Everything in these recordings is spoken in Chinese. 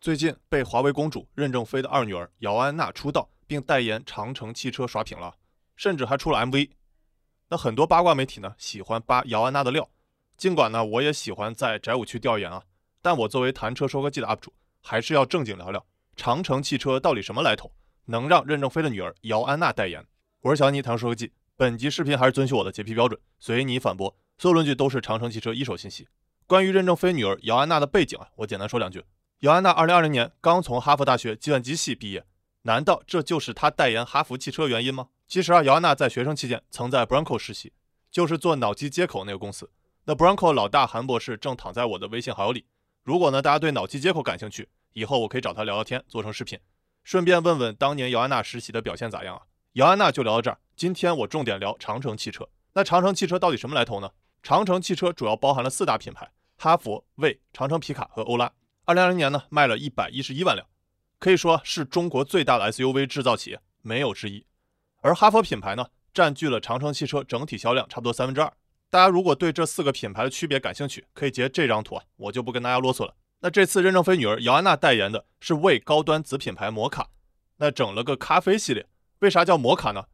最近被华为公主任正非的二女儿姚安娜出道，并代言长城汽车刷屏了，甚至还出了 MV。那很多八卦媒体呢喜欢扒姚安娜的料，尽管呢我也喜欢在宅舞区调研啊，但我作为谈车收割机的 UP 主，还是要正经聊聊长城汽车到底什么来头，能让任正非的女儿姚安娜代言。我是小尼谈车收割机，本集视频还是遵循我的洁癖标准，随你反驳，所有论据都是长城汽车一手信息。关于任正非女儿姚安娜的背景啊，我简单说两句。姚安娜二零二零年刚从哈佛大学计算机系毕业，难道这就是她代言哈弗汽车原因吗？其实啊，姚安娜在学生期间曾在 Bronco 实习，就是做脑机接口那个公司。那 Bronco 老大韩博士正躺在我的微信好友里。如果呢大家对脑机接口感兴趣，以后我可以找他聊聊天，做成视频，顺便问问当年姚安娜实习的表现咋样啊？姚安娜就聊到这儿。今天我重点聊长城汽车。那长城汽车到底什么来头呢？长城汽车主要包含了四大品牌：哈弗、魏、长城皮卡和欧拉。二零二零年呢，卖了一百一十一万辆，可以说是中国最大的 SUV 制造企业，没有之一。而哈弗品牌呢，占据了长城汽车整体销量差不多三分之二。大家如果对这四个品牌的区别感兴趣，可以截这张图啊，我就不跟大家啰嗦了。那这次任正非女儿姚安娜代言的是为高端子品牌摩卡，那整了个咖啡系列。为啥叫摩卡呢？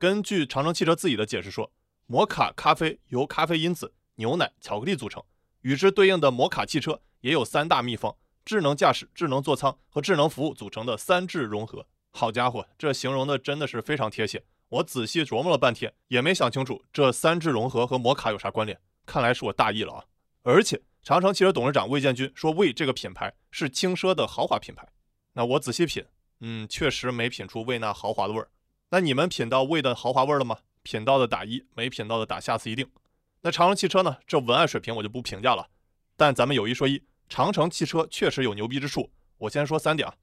根据长城汽车自己的解释说，摩卡咖啡由咖啡因子、牛奶、巧克力组成，与之对应的摩卡汽车。也有三大秘方：智能驾驶、智能座舱和智能服务组成的三智融合。好家伙，这形容的真的是非常贴切。我仔细琢磨了半天，也没想清楚这三智融合和摩卡有啥关联。看来是我大意了啊！而且长城汽车董事长魏建军说，魏这个品牌是轻奢的豪华品牌。那我仔细品，嗯，确实没品出魏那豪华的味儿。那你们品到魏的豪华味儿了吗？品到的打一，没品到的打下次一定。那长城汽车呢？这文案水平我就不评价了。但咱们有一说一。长城汽车确实有牛逼之处，我先说三点啊。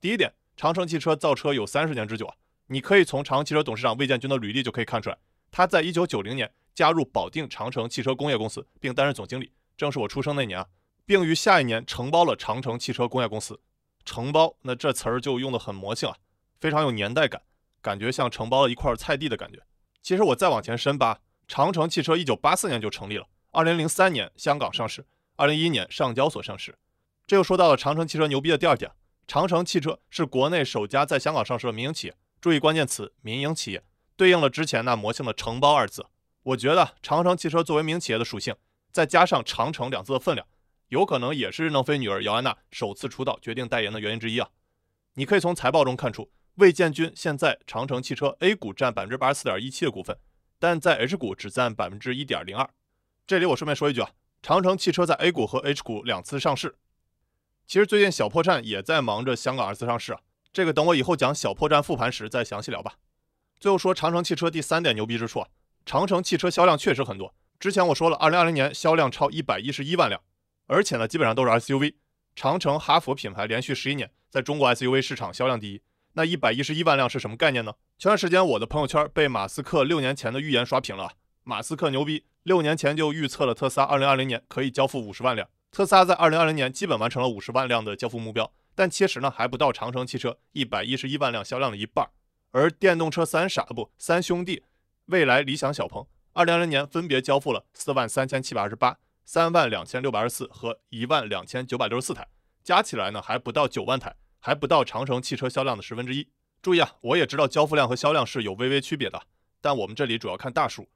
第一点，长城汽车造车有三十年之久啊，你可以从长城汽车董事长魏建军的履历就可以看出来，他在一九九零年加入保定长城汽车工业公司，并担任总经理，正是我出生那年啊，并于下一年承包了长城汽车工业公司。承包，那这词儿就用的很魔性啊，非常有年代感，感觉像承包了一块菜地的感觉。其实我再往前深扒，长城汽车一九八四年就成立了，二零零三年香港上市。二零一一年上交所上市，这又说到了长城汽车牛逼的第二点。长城汽车是国内首家在香港上市的民营企业，注意关键词民营企业，对应了之前那魔性的承包二字。我觉得长城汽车作为民营企业的属性，再加上长城两字的分量，有可能也是任正非女儿姚安娜首次出道决定代言的原因之一啊。你可以从财报中看出，魏建军现在长城汽车 A 股占百分之八十四点一七的股份，但在 H 股只占百分之一点零二。这里我顺便说一句啊。长城汽车在 A 股和 H 股两次上市，其实最近小破站也在忙着香港二次上市啊。这个等我以后讲小破站复盘时再详细聊吧。最后说长城汽车第三点牛逼之处啊，长城汽车销量确实很多。之前我说了，二零二零年销量超一百一十一万辆，而且呢基本上都是 SUV。长城哈弗品牌连续十一年在中国 SUV 市场销量第一。那一百一十一万辆是什么概念呢？前段时间我的朋友圈被马斯克六年前的预言刷屏了。马斯克牛逼。六年前就预测了特斯拉2020年可以交付五十万辆，特斯拉在2020年基本完成了五十万辆的交付目标，但其实呢还不到长城汽车一百一十一万辆销量的一半。而电动车三傻不三兄弟，蔚来、理想、小鹏，2020年分别交付了四万三千七百二十八、三万两千六百二十四和一万两千九百六十四台，加起来呢还不到九万台，还不到长城汽车销量的十分之一。注意啊，我也知道交付量和销量是有微微区别的，但我们这里主要看大数。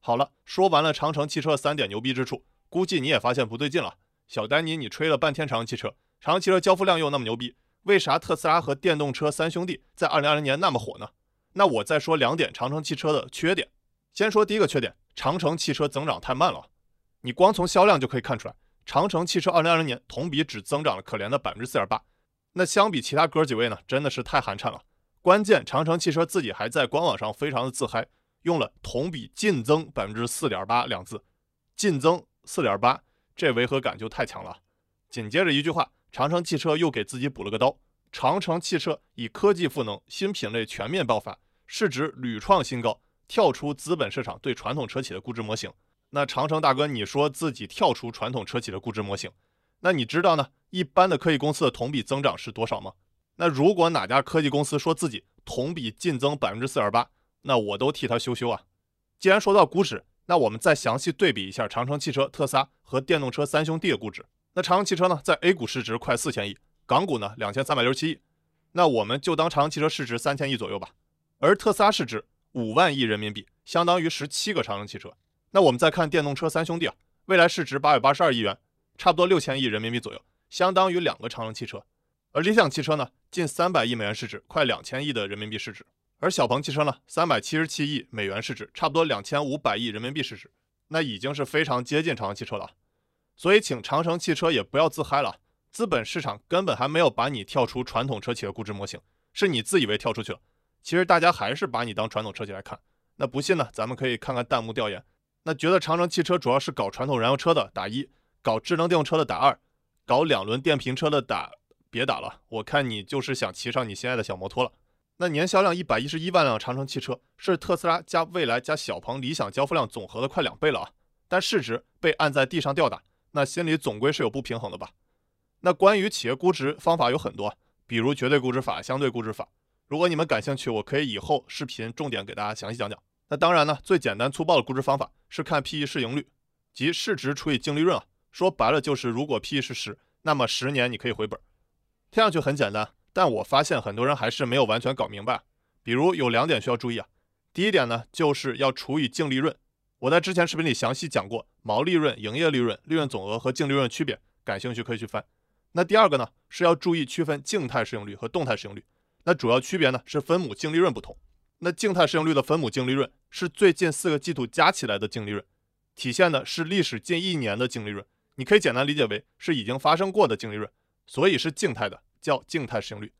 好了，说完了长城汽车三点牛逼之处，估计你也发现不对劲了。小丹尼，你吹了半天长城汽车，长城汽车交付量又那么牛逼，为啥特斯拉和电动车三兄弟在二零二零年那么火呢？那我再说两点长城汽车的缺点。先说第一个缺点，长城汽车增长太慢了。你光从销量就可以看出来，长城汽车二零二零年同比只增长了可怜的百分之四点八。那相比其他哥几位呢，真的是太寒碜了。关键长城汽车自己还在官网上非常的自嗨。用了同比净增百分之四点八两字，净增四点八，这违和感就太强了。紧接着一句话，长城汽车又给自己补了个刀。长城汽车以科技赋能，新品类全面爆发，市值屡创新高，跳出资本市场对传统车企的估值模型。那长城大哥，你说自己跳出传统车企的估值模型，那你知道呢？一般的科技公司的同比增长是多少吗？那如果哪家科技公司说自己同比净增百分之四点八？那我都替他羞羞啊！既然说到估值，那我们再详细对比一下长城汽车、特斯拉和电动车三兄弟的估值。那长城汽车呢，在 A 股市值快四千亿港股呢两千三百六十七亿，那我们就当长城汽车市值三千亿左右吧。而特斯拉市值五万亿人民币，相当于十七个长城汽车。那我们再看电动车三兄弟啊，未来市值八百八十二亿元，差不多六千亿人民币左右，相当于两个长城汽车。而理想汽车呢，近三百亿美元市值，快两千亿的人民币市值。而小鹏汽车呢，三百七十七亿美元市值，差不多两千五百亿人民币市值，那已经是非常接近长城汽车了。所以，请长城汽车也不要自嗨了，资本市场根本还没有把你跳出传统车企的估值模型，是你自以为跳出去了。其实大家还是把你当传统车企来看。那不信呢，咱们可以看看弹幕调研。那觉得长城汽车主要是搞传统燃油车的打一，搞智能电动车的打二，搞两轮电瓶车的打别打了。我看你就是想骑上你心爱的小摩托了。那年销量一百一十一万辆长城汽车是特斯拉加蔚来加小鹏、理想交付量总和的快两倍了啊！但市值被按在地上吊打，那心里总归是有不平衡的吧？那关于企业估值方法有很多，比如绝对估值法、相对估值法。如果你们感兴趣，我可以以后视频重点给大家详细讲讲。那当然呢，最简单粗暴的估值方法是看 P/E 市盈率，即市值除以净利润啊。说白了就是，如果 P/E 是十，那么十年你可以回本。听上去很简单。但我发现很多人还是没有完全搞明白，比如有两点需要注意啊。第一点呢，就是要除以净利润。我在之前视频里详细讲过毛利润、营业利润、利润总额和净利润的区别，感兴趣可以去翻。那第二个呢，是要注意区分静态市盈率和动态市盈率。那主要区别呢是分母净利润不同。那静态市盈率的分母净利润是最近四个季度加起来的净利润，体现的是历史近一年的净利润。你可以简单理解为是已经发生过的净利润，所以是静态的。叫静态市盈率，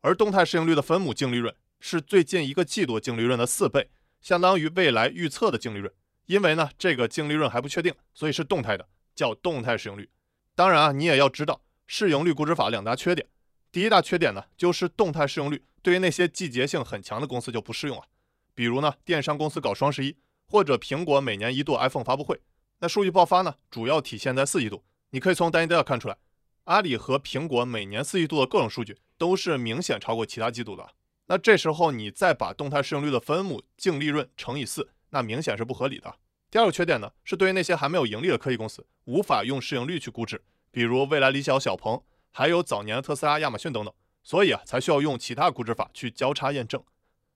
而动态市盈率的分母净利润是最近一个季度净利润的四倍，相当于未来预测的净利润。因为呢，这个净利润还不确定，所以是动态的，叫动态市盈率。当然啊，你也要知道市盈率估值法两大缺点。第一大缺点呢，就是动态市盈率对于那些季节性很强的公司就不适用啊。比如呢，电商公司搞双十一，或者苹果每年一度 iPhone 发布会，那数据爆发呢，主要体现在四季度。你可以从单一资料看出来。阿里和苹果每年四季度的各种数据都是明显超过其他季度的，那这时候你再把动态市盈率的分母净利润乘以四，那明显是不合理的。第二个缺点呢，是对于那些还没有盈利的科技公司，无法用市盈率去估值，比如蔚来、理想、小鹏，还有早年的特斯拉、亚马逊等等，所以啊，才需要用其他估值法去交叉验证。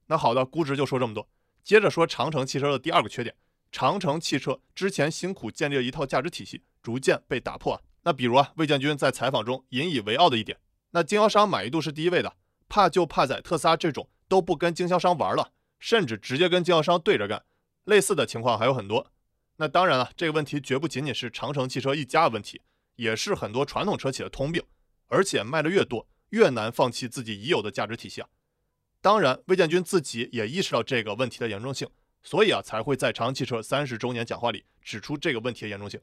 那好的，估值就说这么多，接着说长城汽车的第二个缺点，长城汽车之前辛苦建立了一套价值体系，逐渐被打破。那比如啊，魏建军在采访中引以为傲的一点，那经销商满意度是第一位的，怕就怕在特斯拉这种都不跟经销商玩了，甚至直接跟经销商对着干，类似的情况还有很多。那当然了，这个问题绝不仅仅是长城汽车一家的问题，也是很多传统车企的通病。而且卖的越多，越难放弃自己已有的价值体系啊。当然，魏建军自己也意识到这个问题的严重性，所以啊，才会在长城汽车三十周年讲话里指出这个问题的严重性。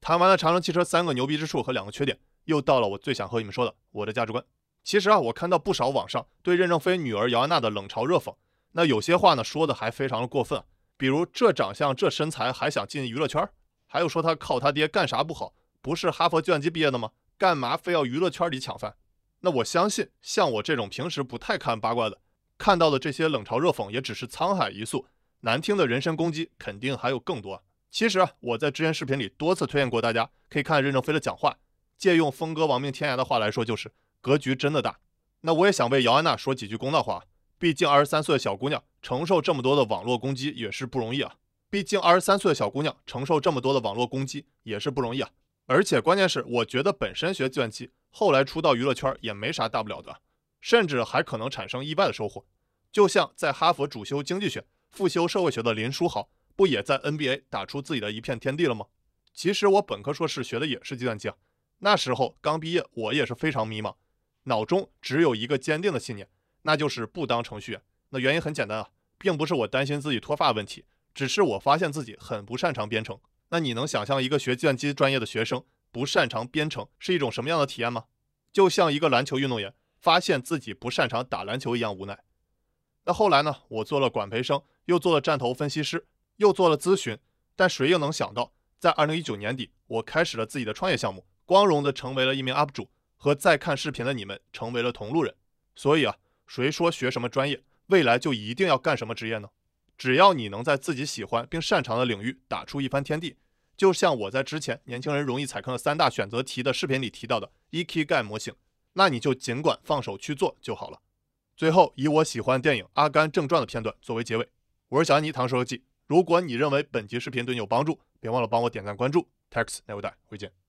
谈完了长城汽车三个牛逼之处和两个缺点，又到了我最想和你们说的我的价值观。其实啊，我看到不少网上对任正非女儿姚安娜的冷嘲热讽，那有些话呢说的还非常的过分，比如这长相这身材还想进娱乐圈，还有说他靠他爹干啥不好，不是哈佛计算机毕业的吗？干嘛非要娱乐圈里抢饭？那我相信像我这种平时不太看八卦的，看到的这些冷嘲热讽也只是沧海一粟，难听的人身攻击肯定还有更多。其实啊，我在之前视频里多次推荐过大家，可以看任正非的讲话。借用峰哥亡命天涯的话来说，就是格局真的大。那我也想为姚安娜说几句公道话，毕竟二十三岁的小姑娘承受这么多的网络攻击也是不容易啊。毕竟二十三岁的小姑娘承受这么多的网络攻击也是不容易啊。而且关键是，我觉得本身学计算机，后来出到娱乐圈也没啥大不了的，甚至还可能产生意外的收获。就像在哈佛主修经济学、副修社会学的林书豪。不也在 NBA 打出自己的一片天地了吗？其实我本科硕士学的也是计算机啊。那时候刚毕业，我也是非常迷茫，脑中只有一个坚定的信念，那就是不当程序员。那原因很简单啊，并不是我担心自己脱发问题，只是我发现自己很不擅长编程。那你能想象一个学计算机专业的学生不擅长编程是一种什么样的体验吗？就像一个篮球运动员发现自己不擅长打篮球一样无奈。那后来呢？我做了管培生，又做了站投分析师。又做了咨询，但谁又能想到，在二零一九年底，我开始了自己的创业项目，光荣的成为了一名 UP 主，和在看视频的你们成为了同路人。所以啊，谁说学什么专业，未来就一定要干什么职业呢？只要你能在自己喜欢并擅长的领域打出一番天地，就像我在之前年轻人容易踩坑的三大选择题的视频里提到的 EQ 盖模型，那你就尽管放手去做就好了。最后，以我喜欢电影《阿甘正传》的片段作为结尾。我是小安妮，唐说记。如果你认为本集视频对你有帮助，别忘了帮我点赞关注。Tax never die，，回见。